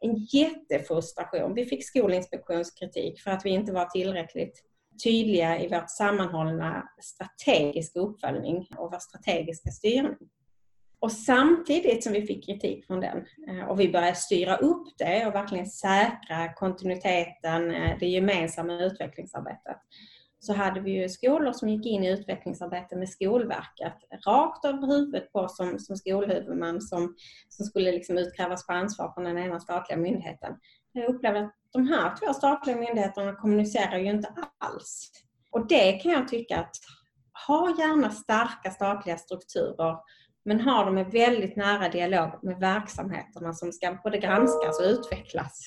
en jättefrustration. Vi fick Skolinspektionskritik för att vi inte var tillräckligt tydliga i vårt sammanhållna strategiska uppföljning och vår strategiska styrning. Och samtidigt som vi fick kritik från den eh, och vi började styra upp det och verkligen säkra kontinuiteten, eh, det gemensamma utvecklingsarbetet, så hade vi ju skolor som gick in i utvecklingsarbete med Skolverket rakt över huvudet på som, som skolhuvudman som, som skulle liksom utkrävas på ansvar från den ena statliga myndigheten. Jag upplever att de här två statliga myndigheterna kommunicerar ju inte alls. Och det kan jag tycka att ha gärna starka statliga strukturer men ha dem i väldigt nära dialog med verksamheterna som ska både granskas och utvecklas.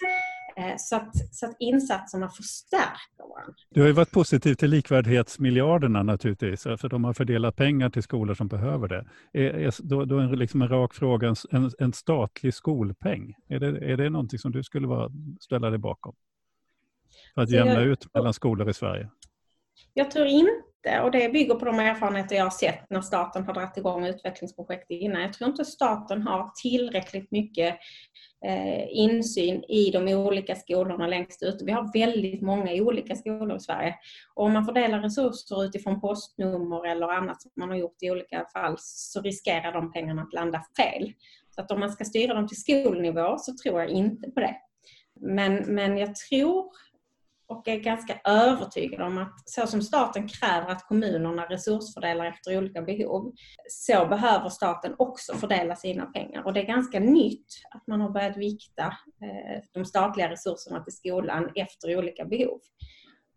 Eh, så att, så att insatserna förstärker varandra. Du har ju varit positiv till likvärdighetsmiljarderna naturligtvis, för de har fördelat pengar till skolor som behöver det. Är, är, då, då är liksom en rak fråga, en, en statlig skolpeng, är det, är det någonting som du skulle vara, ställa dig bakom? För att jämna jag, ut mellan skolor i Sverige? Jag tror inte inte. Och det bygger på de erfarenheter jag har sett när staten har dragit igång utvecklingsprojekt innan. Jag tror inte staten har tillräckligt mycket eh, insyn i de olika skolorna längst ute. Vi har väldigt många olika skolor i Sverige. Och om man fördelar resurser utifrån postnummer eller annat som man har gjort i olika fall så riskerar de pengarna att landa fel. Så att om man ska styra dem till skolnivå så tror jag inte på det. Men, men jag tror och är ganska övertygad om att så som staten kräver att kommunerna resursfördelar efter olika behov, så behöver staten också fördela sina pengar. Och det är ganska nytt att man har börjat vikta eh, de statliga resurserna till skolan efter olika behov.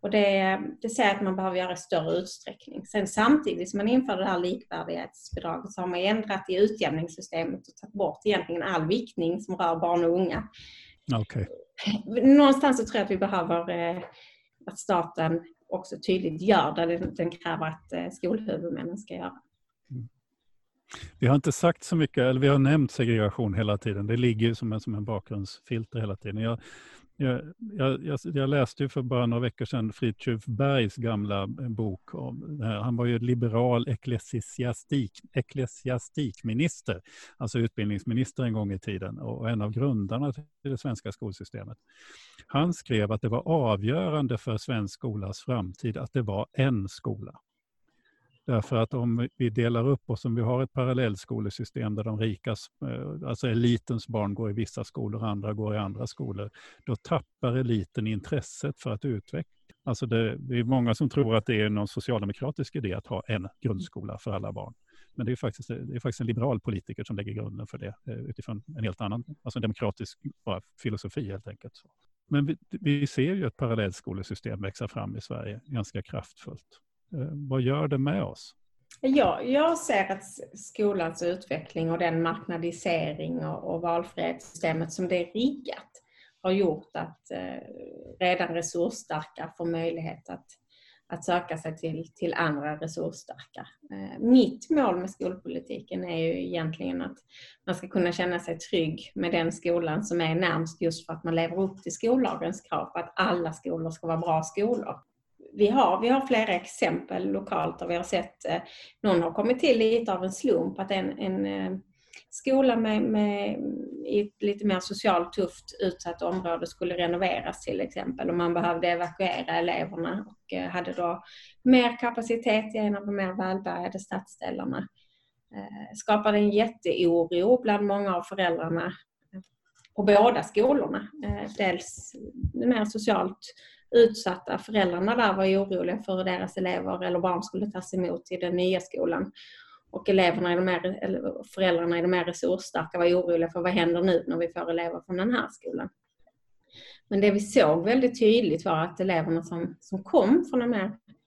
Och det, det säger att man behöver göra i större utsträckning. Sen samtidigt som man inför det här likvärdighetsbidraget så har man ändrat i utjämningssystemet och tagit bort egentligen all viktning som rör barn och unga. Okay. Någonstans så tror jag att vi behöver eh, att staten också tydligt gör det den kräver att eh, skolhuvudmännen ska göra. Mm. Vi har inte sagt så mycket, eller vi har nämnt segregation hela tiden. Det ligger ju som en, som en bakgrundsfilter hela tiden. Jag, jag, jag, jag, läste ju för bara några veckor sedan Fritiof Bergs gamla eh, bok. Om, han var ju liberal ecklesiastik, ecklesiastikminister, alltså utbildningsminister en gång i tiden och en av grundarna till det svenska skolsystemet. Han skrev att det var avgörande för svensk skolas framtid att det var en skola. Därför att om vi delar upp oss, om vi har ett parallellskolesystem där de rikas, eh, alltså elitens barn går i vissa skolor och andra går i andra skolor, då tappar eliten intresset för att utveckla. Alltså det, det är många som tror att det är någon socialdemokratisk idé att ha en grundskola för alla barn. Men det är faktiskt, det är faktiskt en liberal politiker som lägger grunden för det eh, utifrån en helt annan, alltså en demokratisk filosofi helt enkelt. Men vi, vi ser ju ett parallellskolesystem växa fram i Sverige ganska kraftfullt. Eh, vad gör det med oss? Ja, jag ser att skolans utveckling och den marknadisering och, och valfrihetssystemet som det är riggat har gjort att eh, redan resursstarka får möjlighet att, att söka sig till, till andra resursstarka. Eh, mitt mål med skolpolitiken är ju egentligen att man ska kunna känna sig trygg med den skolan som är närmst just för att man lever upp till skollagens krav på att alla skolor ska vara bra skolor vi har, vi har flera exempel lokalt där vi har sett, eh, någon har kommit till lite av en slump, att en, en eh, skola med, med, i ett lite mer socialt tufft utsatt område skulle renoveras till exempel och man behövde evakuera eleverna och eh, hade då mer kapacitet i en av de mer välbärgade stadsdelarna. Skapade en jätteoro bland många av föräldrarna på båda skolorna. Dels mer socialt utsatta. Föräldrarna där var oroliga för hur deras elever eller barn skulle tas emot i den nya skolan. Och eleverna i de här, eller föräldrarna i de mer resursstarka var oroliga för vad händer nu när vi får elever från den här skolan. Men det vi såg väldigt tydligt var att eleverna som, som kom från den här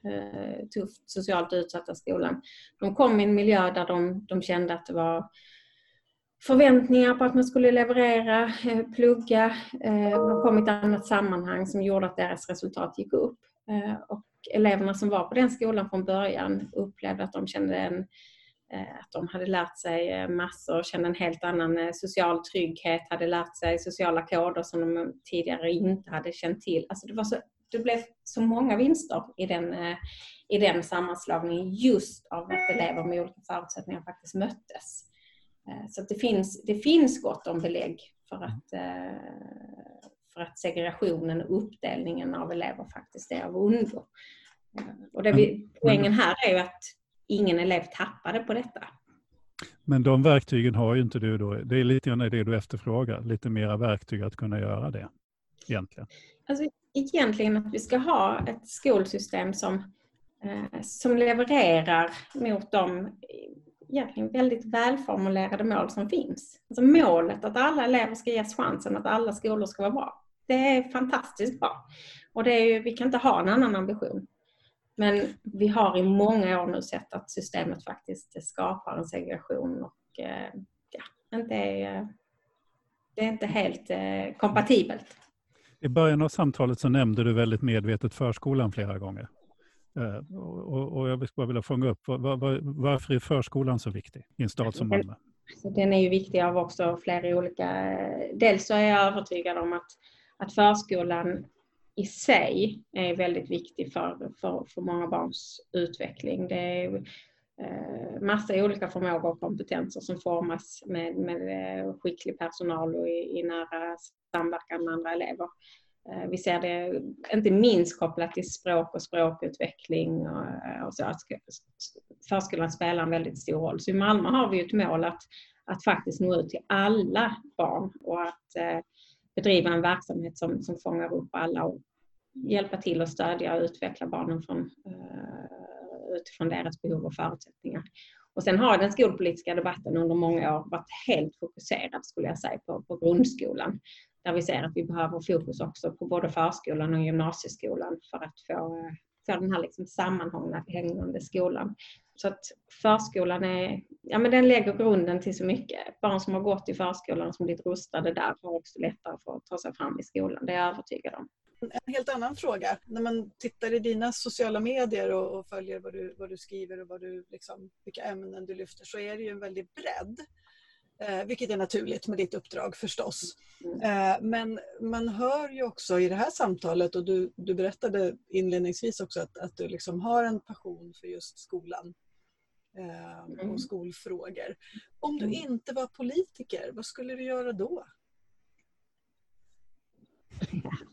eh, tufft socialt utsatta skolan, de kom i en miljö där de, de kände att det var förväntningar på att man skulle leverera, eh, plugga. Eh, de kom i ett annat sammanhang som gjorde att deras resultat gick upp. Eh, och eleverna som var på den skolan från början upplevde att de kände en att de hade lärt sig massor, kände en helt annan social trygghet, hade lärt sig sociala koder som de tidigare inte hade känt till. Alltså det, var så, det blev så många vinster i den, i den sammanslagningen just av att elever med olika förutsättningar faktiskt möttes. Eh, så det, finns, det finns gott om belägg för att, eh, för att segregationen och uppdelningen av elever faktiskt är av ondo. Eh, och det vi, poängen här är ju att ingen elev tappade på detta. Men de verktygen har ju inte du då. Det är lite grann det du efterfrågar, lite mera verktyg att kunna göra det egentligen. Alltså, egentligen att vi ska ha ett skolsystem som, som levererar mot de egentligen väldigt välformulerade mål som finns. Alltså målet att alla elever ska ges chansen att alla skolor ska vara bra. Det är fantastiskt bra. Och det är ju, vi kan inte ha en annan ambition. Men vi har i många år nu sett att systemet faktiskt skapar en segregation och eh, ja, inte är, det är inte helt eh, kompatibelt. I början av samtalet så nämnde du väldigt medvetet förskolan flera gånger. Eh, och, och jag skulle vilja fånga upp, var, var, varför är förskolan så viktig i en stad som Malmö? Den är ju viktig av också flera olika... Dels så är jag övertygad om att, att förskolan i sig är väldigt viktig för, för, för många barns utveckling. Det är eh, massa olika förmågor och kompetenser som formas med, med eh, skicklig personal och i, i nära samverkan med andra elever. Eh, vi ser det inte minst kopplat till språk och språkutveckling och, eh, så. Att förskolan spelar en väldigt stor roll. Så i Malmö har vi ett mål att, att faktiskt nå ut till alla barn och att eh, bedriva en verksamhet som, som fångar upp alla och hjälpa till och stödja och utveckla barnen från, utifrån deras behov och förutsättningar. Och sen har den skolpolitiska debatten under många år varit helt fokuserad skulle jag säga på, på grundskolan där vi ser att vi behöver fokus också på både förskolan och gymnasieskolan för att få, eh, få den här liksom sammanhängande skolan. Så att förskolan är, ja men den lägger grunden till så mycket. Barn som har gått i förskolan och som blivit rustade där har också lättare för att ta sig fram i skolan, det är jag övertygad om. En helt annan fråga. När man tittar i dina sociala medier och, och följer vad du, vad du skriver och vad du, liksom, vilka ämnen du lyfter så är det ju en väldig bredd. Eh, vilket är naturligt med ditt uppdrag förstås. Mm. Eh, men man hör ju också i det här samtalet och du, du berättade inledningsvis också att, att du liksom har en passion för just skolan eh, och mm. skolfrågor. Om du mm. inte var politiker, vad skulle du göra då?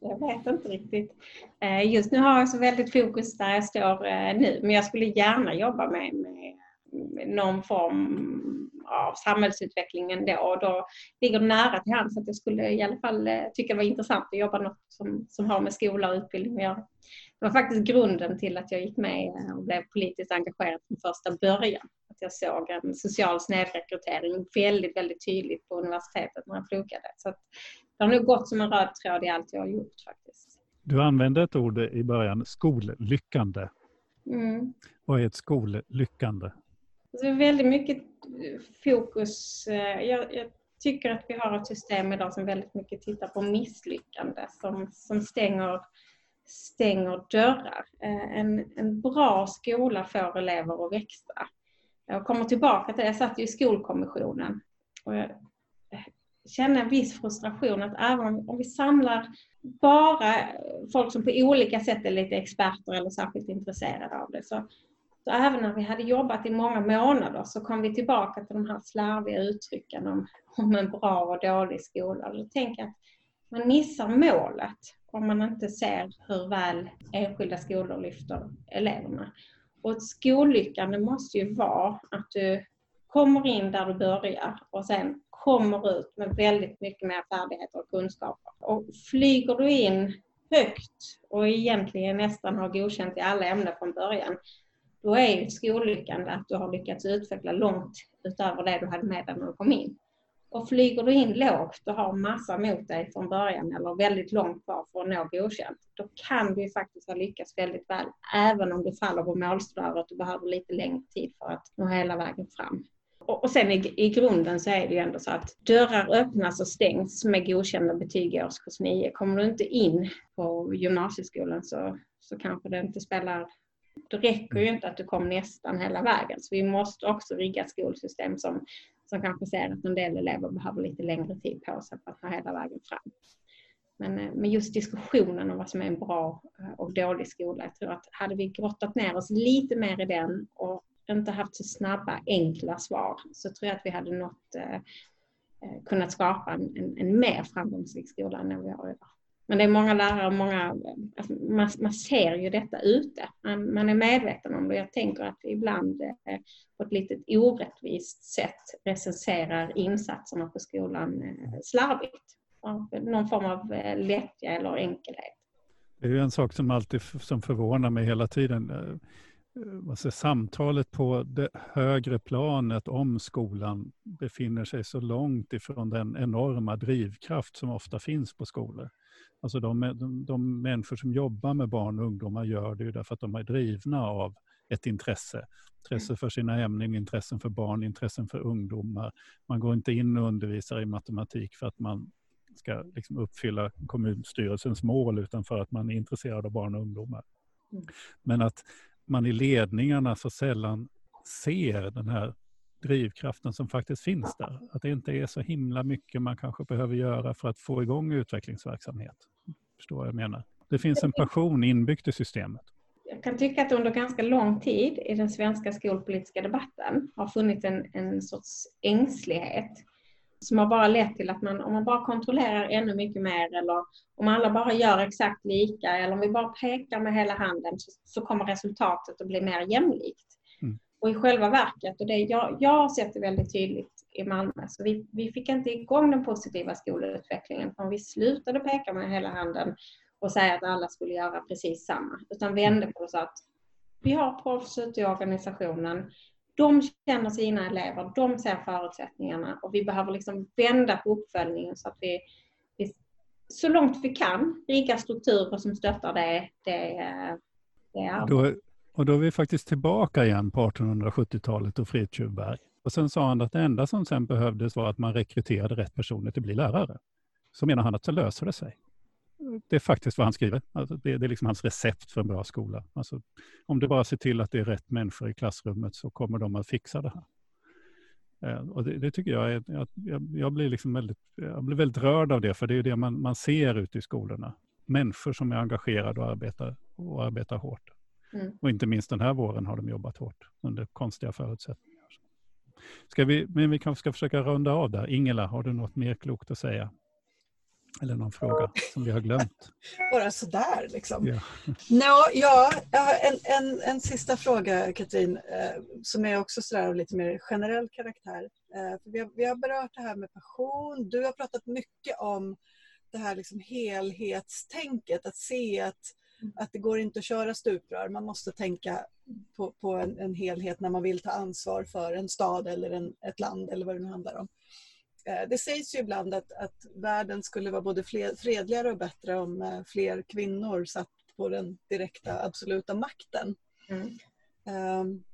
Jag vet inte riktigt. Eh, just nu har jag så väldigt fokus där jag står eh, nu, men jag skulle gärna jobba med, med någon form av samhällsutvecklingen då och då ligger det nära till hands att jag skulle i alla fall eh, tycka det var intressant att jobba något som, som har med skola och utbildning att göra. Det var faktiskt grunden till att jag gick med och blev politiskt engagerad från första början. Att jag såg en social snedrekrytering väldigt, väldigt tydligt på universitetet när jag pluggade. Så att det har nog gått som en röd tråd i allt jag har gjort faktiskt. Du använde ett ord i början, skollyckande. Mm. Vad är ett skollyckande? Alltså, det är väldigt mycket eh, fokus. Eh, jag, jag, tycker att vi har ett system idag som väldigt mycket tittar på misslyckande, som, som stänger, stänger dörrar. Eh, en, en bra skola får elever att växa. Jag kommer tillbaka till det, jag satt ju i skolkommissionen och jag kände en viss frustration att även om vi samlar bara folk som på olika sätt är lite experter eller särskilt intresserade av det så så även när vi hade jobbat i många månader så kom vi tillbaka till de här slarviga uttrycken om, om en bra och dålig skola. Och då tänker jag att man missar målet om man inte ser hur väl enskilda skolor lyfter eleverna. Och ett skollyckande måste ju vara att du kommer in där du börjar och sen kommer ut med väldigt mycket mer färdigheter och kunskaper. Och flyger du in högt och egentligen nästan har godkänt i alla ämnen från början då är ju skollyckande att du har lyckats utveckla långt utöver det du hade med dig när du kom in. Och flyger du in lågt och har massa mot dig från början eller väldigt långt kvar för att nå godkänt, då kan du faktiskt ha lyckats väldigt väl, även om du faller på målsnöret och behöver lite längre tid för att nå hela vägen fram. Och, sen i, i grunden så är det ju ändå så att dörrar öppnas och stängs med godkända betyg i årskurs 9. Kommer du inte in på gymnasieskolan så, så kanske det inte spelar då räcker ju inte att du kom nästan hela vägen. Så vi måste också rigga skolsystem som, som kanske ser att en del elever behöver lite längre tid på sig för att nå hela vägen fram. Men, eh, men just diskussionen om vad som är en bra eh, och dålig skola. Jag tror att hade vi grottat ner oss lite mer i den och inte haft så snabba, enkla svar så tror jag att vi hade nått, eh, eh kunnat skapa en, en, en mer framgångsrik skola än vad vi har idag. Men det är många lärare, många, alltså man, man, ser ju detta ute. Man, man, är medveten om det. Jag tänker att vi ibland eh, på ett lite orättvist sätt recenserar insatserna på skolan eh, slarvigt. Av någon form av eh, lättja eller enkelhet. Det är ju en sak som alltid som förvånar mig hela tiden. Alltså, samtalet på det högre planet om skolan befinner sig så långt ifrån den enorma drivkraft som ofta finns på skolor. Alltså de, de, de människor som jobbar med barn och ungdomar gör det ju därför att de är drivna av ett intresse. Intresse för sina ämnen, intressen för barn, intressen för ungdomar. Man går inte in och undervisar i matematik för att man ska liksom uppfylla kommunstyrelsens mål utan för att man är intresserad av barn och ungdomar. Mm. Men att man i ledningarna så sällan ser den här drivkraften som faktiskt finns där. Att det inte är så himla mycket man kanske behöver göra för att få igång utvecklingsverksamhet. Förstår vad jag menar? Det finns en passion inbyggt i systemet. Jag kan tycka att under ganska lång tid i den svenska skolpolitiska debatten har funnits en, en sorts ängslighet som har bara lett till att man, om man bara kontrollerar ännu mycket mer eller om alla bara gör exakt lika eller om vi bara pekar med hela handen så, så kommer resultatet att bli mer jämlikt. Och i själva verket, och det jag, jag har sett det väldigt tydligt i Malmö, så vi, vi fick inte igång den positiva skolutvecklingen förrän vi slutade peka med hela handen och säga att alla skulle göra precis samma, utan vände på det så att vi har proffs ute i organisationen, de känner sina elever, de ser förutsättningarna och vi behöver liksom vända på uppföljningen så att vi, vi så långt vi kan rigga strukturer som stöttar det, det, det då, Och då är vi faktiskt tillbaka igen på 1870-talet och Fridtjufberg. Och sen sa han att det enda som sen behövdes var att man rekryterade rätt personer till att bli lärare. Så menar han att så löser det sig. Det är faktiskt vad han skriver. Alltså det, det, är liksom hans recept för en bra skola. Alltså, om du bara ser till att det är rätt människor i klassrummet så kommer de att fixa det här. Eh, och det, det, tycker jag är, jag, jag, blir liksom väldigt, jag blir väldigt rörd av det, för det är det man, man ser ute i skolorna. Människor som är engagerade och arbetar, och arbetar hårt. Mm. Och inte minst den här våren har de jobbat hårt under konstiga förutsättningar. Ska vi, men vi kanske ska försöka runda av där. Ingela, har du något mer klokt att säga? Eller någon fråga som vi har glömt? <laughs> Bara sådär liksom. Ja, no, ja en, en, en sista fråga Katrin eh, som är också sådär av lite mer generell karaktär. Eh, vi, har, vi har berört det här med passion. Du har pratat mycket om det här liksom helhetstänket, att se att, att det går inte att köra stuprör. Man måste tänka på, på en, en, helhet när man vill ta ansvar för en stad eller en, ett land eller vad det nu handlar om. Eh, det sägs ju ibland att, att världen skulle vara både fredligare och bättre om eh, fler kvinnor satt på den direkta absoluta makten. Mm. Um,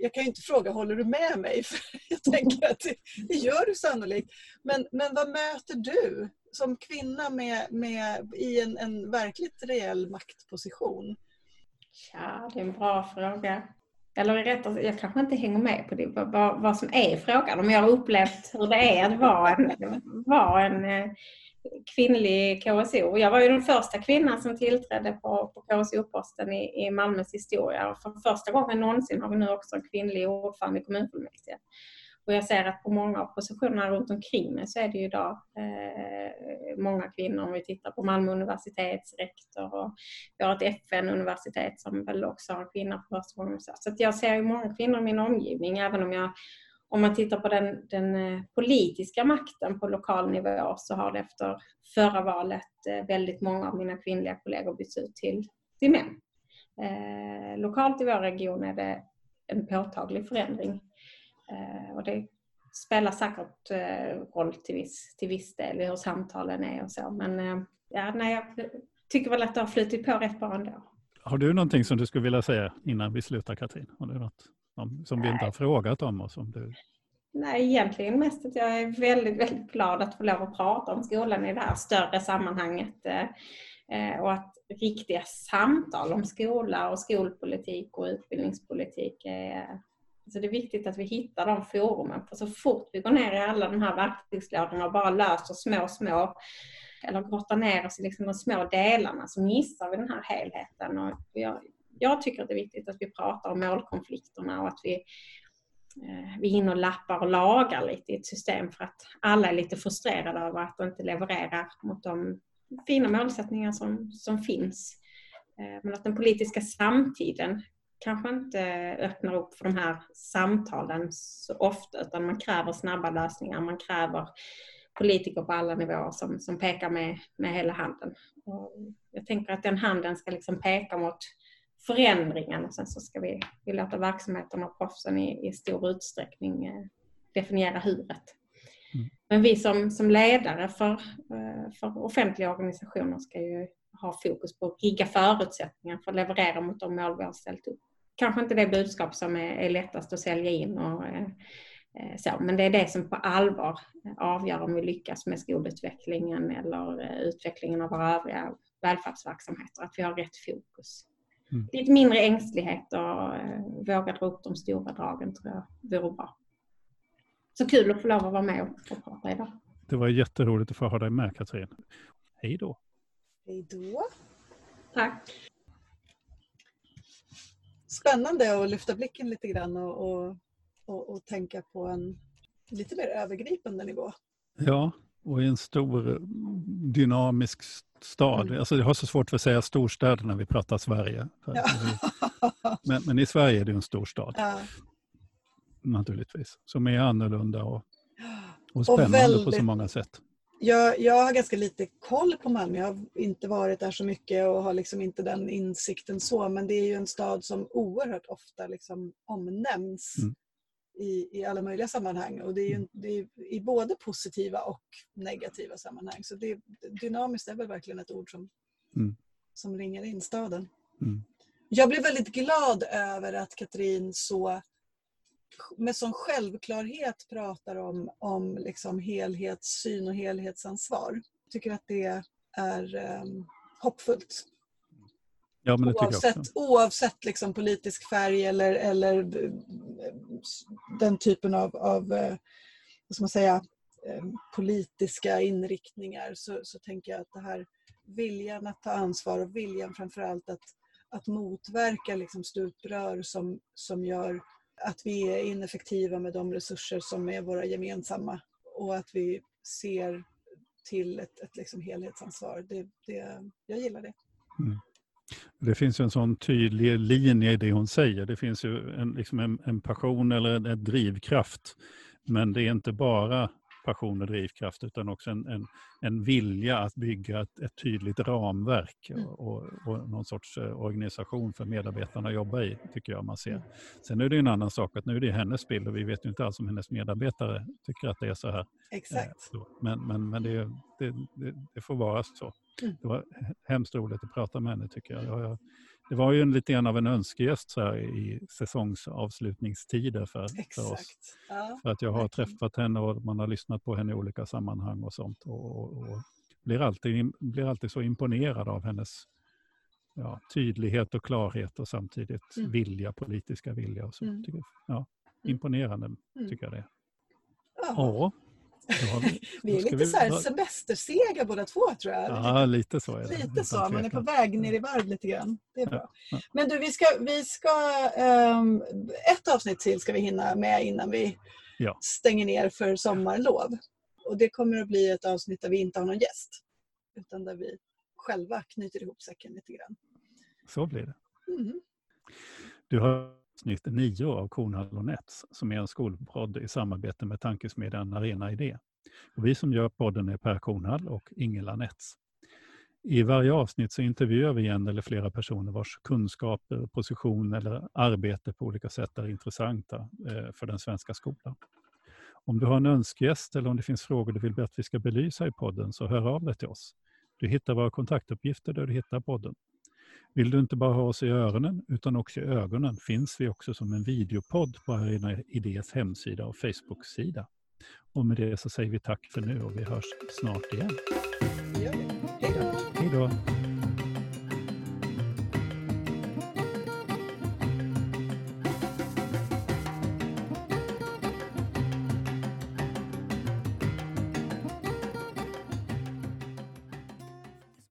jag kan ju inte fråga, håller du med mig? <laughs> För jag tänker att det, det, gör du sannolikt. Men, men vad möter du som kvinna med, med, i en, en verkligt reell maktposition? Ja, det är en bra fråga. Eller rättare jag kanske inte hänger med på det, vad, vad som är frågan. Om jag har upplevt hur det är att vara en, vara en eh, kvinnlig KSO. Jag var ju den första kvinnan som tillträdde på, på KSO-posten i, i Malmös historia. Och för första gången någonsin har vi nu också en kvinnlig ordförande i kommunfullmäktige. Och jag ser att på många av positionerna runt omkring mig så är det ju idag eh, många kvinnor. Om vi tittar på Malmö universitets rektor och vi har ett FN-universitet som väl också har kvinnor för första gången. Så att jag ser ju många kvinnor i min omgivning även om jag om man tittar på den, den, eh, politiska makten på lokal nivå så har det efter förra valet eh, väldigt många av mina kvinnliga kollegor bytts ut till, till män. Eh, lokalt i vår region är det en påtaglig förändring och det spelar säkert eh, roll till viss, till viss del hur samtalen är och så. Men eh, ja, nej, jag tycker väl att det har flutit på rätt bra ändå. Har du någonting som du skulle vilja säga innan vi slutar Katrin? Har du något som vi inte har frågat om? Och som du... Nej, egentligen mest att jag är väldigt, väldigt glad att få lov att prata om skolan i det här större sammanhanget. Och att riktiga samtal om skola och skolpolitik och utbildningspolitik är så det är viktigt att vi hittar de forumen. För så fort vi går ner i alla de här verktygslådorna och bara löser små, små eller grottar ner oss i liksom de små delarna så missar vi den här helheten. Och jag, jag tycker att det är viktigt att vi pratar om målkonflikterna och att vi, eh, vi hinner lappa och lagar lite i ett system för att alla är lite frustrerade över att de inte levererar mot de fina målsättningar som, som finns. Eh, men att den politiska samtiden kanske inte öppnar upp för de här samtalen så ofta utan man kräver snabba lösningar. Man kräver politiker på alla nivåer som, som pekar med, med hela handen. Och jag tänker att den handen ska liksom peka mot förändringen och sen så ska vi, vi låta verksamheten och proffsen i, i stor utsträckning eh, definiera huret. Mm. Men vi som, som ledare för, eh, för offentliga organisationer ska ju ha fokus på att rigga förutsättningar för att leverera mot de mål vi har ställt upp kanske inte det budskap som är, är lättast att sälja in och eh, eh, så, men det är det som på allvar avgör om vi lyckas med skolutvecklingen eller eh, utvecklingen av våra övriga välfärdsverksamheter, att vi har rätt fokus. Mm. Lite mindre ängslighet och eh, våga dra upp de stora dragen tror jag vore bra. Så kul att få lov att vara med och, och prata idag. Det var jätteroligt att få ha dig med Katrin. Hej då! Hej då! Tack! Spännande att lyfta blicken lite grann och, och, och, och tänka på en lite mer övergripande nivå. Ja, och i en stor dynamisk stad. Mm. Alltså jag har så svårt för att säga storstäder när vi pratar Sverige. Ja. Men, men, i Sverige är det en stor stad. Ja. Naturligtvis. Som är annorlunda och, och spännande och väldigt, på så många sätt jag, jag har ganska lite koll på Malmö. Jag har inte varit där så mycket och har liksom inte den insikten så. Men det är ju en stad som oerhört ofta liksom omnämns mm. i, i alla möjliga sammanhang. Och det är, ju, det är i både positiva och negativa sammanhang. Så det, dynamiskt är väl verkligen ett ord som, mm. som ringer in staden. Mm. Jag blev väldigt glad över att Katrin så med sån självklarhet pratar om, om liksom helhetssyn och helhetsansvar. Jag tycker att det är um, hoppfullt. Ja, men oavsett oavsett liksom politisk färg eller, eller den typen av, av eh, vad ska man säga, eh, politiska inriktningar så, så tänker jag att det här viljan att ta ansvar och viljan framförallt att, att motverka liksom stuprör som, som gör att vi är ineffektiva med de resurser som är våra gemensamma och att vi ser till ett, ett liksom helhetsansvar. Det, det, jag gillar det. Mm. Det finns ju en sån tydlig linje i det hon säger. Det finns ju en, liksom en, en passion eller en, en drivkraft. Men det är inte bara passion och drivkraft utan också en, en, en vilja att bygga ett, ett tydligt ramverk mm. och, och, någon sorts eh, organisation för medarbetarna att jobba i, tycker jag man ser. Mm. Sen är det en annan sak att nu är det hennes bild och vi vet ju inte alls om hennes medarbetare tycker att det är så här. Exakt. Eh, men, men, men det, det, det, det får vara så. Mm. Det var hemskt roligt att prata med henne tycker jag, jag det var ju en, lite grann av en önskegäst så här, i säsongsavslutningstider för, <laughs> för oss. Ja, för att jag har träffat henne och man har lyssnat på henne i olika sammanhang och sånt. Och, och, och blir, alltid, blir alltid så imponerad av hennes ja, tydlighet och klarhet och samtidigt mm. vilja, politiska vilja. Och så. Mm. Ja, mm. imponerande mm. tycker jag det är. Ja. Vi <laughs> är lite vi... så här semestersega båda två tror jag. Ja, lite så är det. Lite så, man är på väg ner i varv lite grann. Det är bra. Ja. Men du, vi ska, vi ska um, ett avsnitt till ska vi hinna med innan vi ja. stänger ner för sommarlov. Och det kommer att bli ett avsnitt där vi inte har någon gäst. Utan där vi själva knyter ihop säcken lite grann. Så blir det. Mm. Du har avsnitt 9 av Kornhall och Nets som är en skolpodd i samarbete med tankesmedjan Arena Idé. Och vi som gör podden är Per Kornhall och Ingela Nets. I varje avsnitt så intervjuar vi en eller flera personer vars kunskaper, position eller arbete på olika sätt är intressanta eh, för den svenska skolan. Om du har en önskegäst eller om det finns frågor du vill att vi ska belysa i podden så hör av dig till oss. Du hittar våra kontaktuppgifter där du hittar podden. Vill du inte bara ha oss i öronen utan också i ögonen finns vi också som en videopodd på Arena Idés hemsida och Facebook-sida. Och med det så säger vi tack för nu och vi hörs snart igen. Hej då!